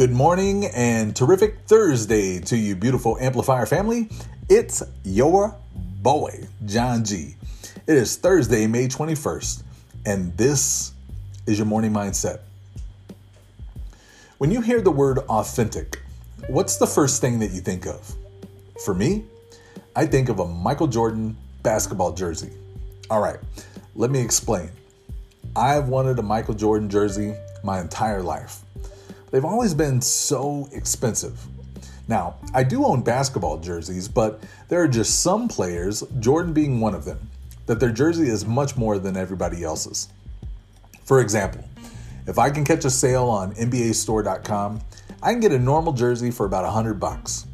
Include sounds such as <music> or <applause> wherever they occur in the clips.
Good morning and terrific Thursday to you, beautiful Amplifier family. It's your boy, John G. It is Thursday, May 21st, and this is your morning mindset. When you hear the word authentic, what's the first thing that you think of? For me, I think of a Michael Jordan basketball jersey. All right, let me explain. I've wanted a Michael Jordan jersey my entire life. They've always been so expensive. Now, I do own basketball jerseys, but there are just some players, Jordan being one of them, that their jersey is much more than everybody else's. For example, if I can catch a sale on NBAstore.com, I can get a normal jersey for about 100 bucks.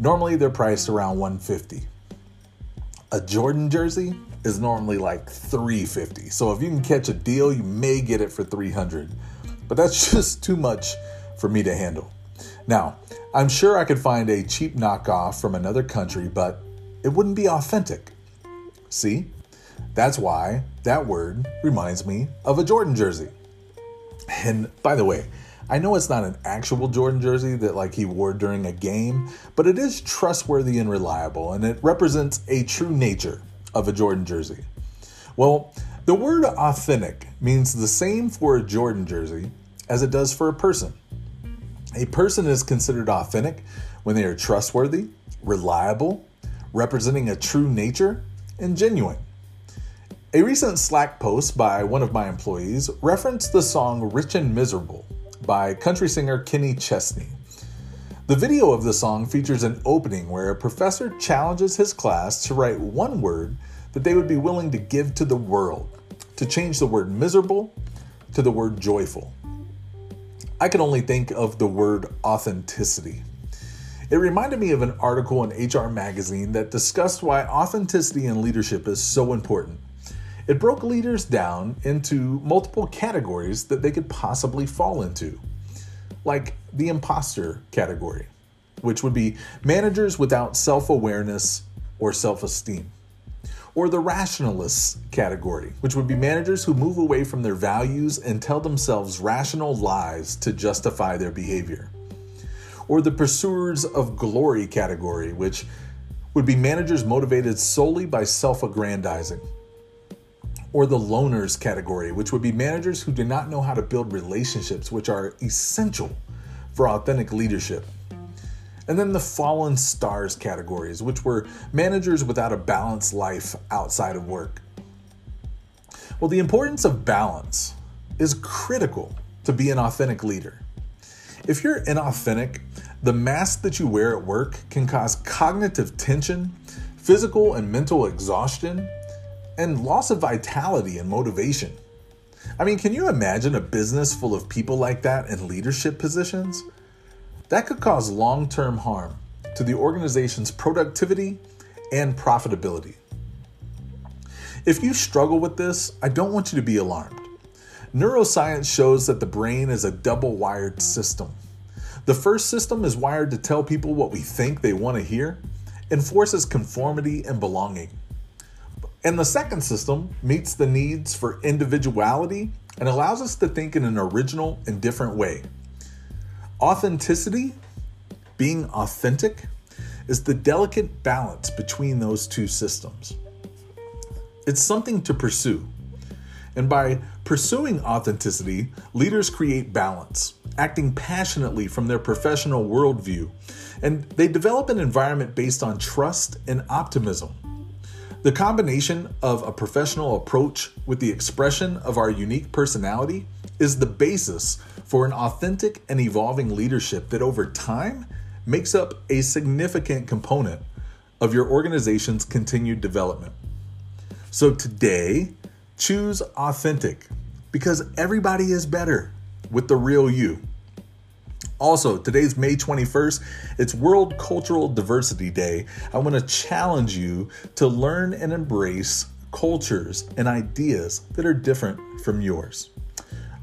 Normally they're priced around 150. A Jordan jersey is normally like 350. So if you can catch a deal, you may get it for 300 but that's <laughs> just too much for me to handle. Now, I'm sure I could find a cheap knockoff from another country, but it wouldn't be authentic. See? That's why that word reminds me of a Jordan jersey. And by the way, I know it's not an actual Jordan jersey that like he wore during a game, but it is trustworthy and reliable and it represents a true nature of a Jordan jersey. Well, the word authentic means the same for a Jordan jersey as it does for a person. A person is considered authentic when they are trustworthy, reliable, representing a true nature, and genuine. A recent Slack post by one of my employees referenced the song Rich and Miserable by country singer Kenny Chesney. The video of the song features an opening where a professor challenges his class to write one word that they would be willing to give to the world to change the word miserable to the word joyful. I can only think of the word authenticity. It reminded me of an article in HR Magazine that discussed why authenticity in leadership is so important. It broke leaders down into multiple categories that they could possibly fall into, like the imposter category, which would be managers without self awareness or self esteem or the rationalists category, which would be managers who move away from their values and tell themselves rational lies to justify their behavior. Or the pursuers of glory category, which would be managers motivated solely by self aggrandizing. Or the loners category, which would be managers who do not know how to build relationships, which are essential for authentic leadership. And then the fallen stars categories, which were managers without a balanced life outside of work. Well, the importance of balance is critical to be an authentic leader. If you're inauthentic, the mask that you wear at work can cause cognitive tension, physical and mental exhaustion, and loss of vitality and motivation. I mean, can you imagine a business full of people like that in leadership positions? That could cause long term harm to the organization's productivity and profitability. If you struggle with this, I don't want you to be alarmed. Neuroscience shows that the brain is a double wired system. The first system is wired to tell people what we think they want to hear, enforces conformity and belonging. And the second system meets the needs for individuality and allows us to think in an original and different way. Authenticity, being authentic, is the delicate balance between those two systems. It's something to pursue. And by pursuing authenticity, leaders create balance, acting passionately from their professional worldview, and they develop an environment based on trust and optimism. The combination of a professional approach with the expression of our unique personality is the basis for an authentic and evolving leadership that over time makes up a significant component of your organization's continued development. So today, choose authentic because everybody is better with the real you. Also, today's May 21st, it's World Cultural Diversity Day. I want to challenge you to learn and embrace cultures and ideas that are different from yours.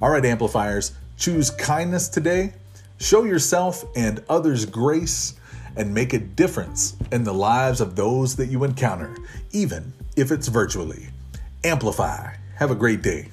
All right, amplifiers, choose kindness today, show yourself and others grace, and make a difference in the lives of those that you encounter, even if it's virtually. Amplify. Have a great day.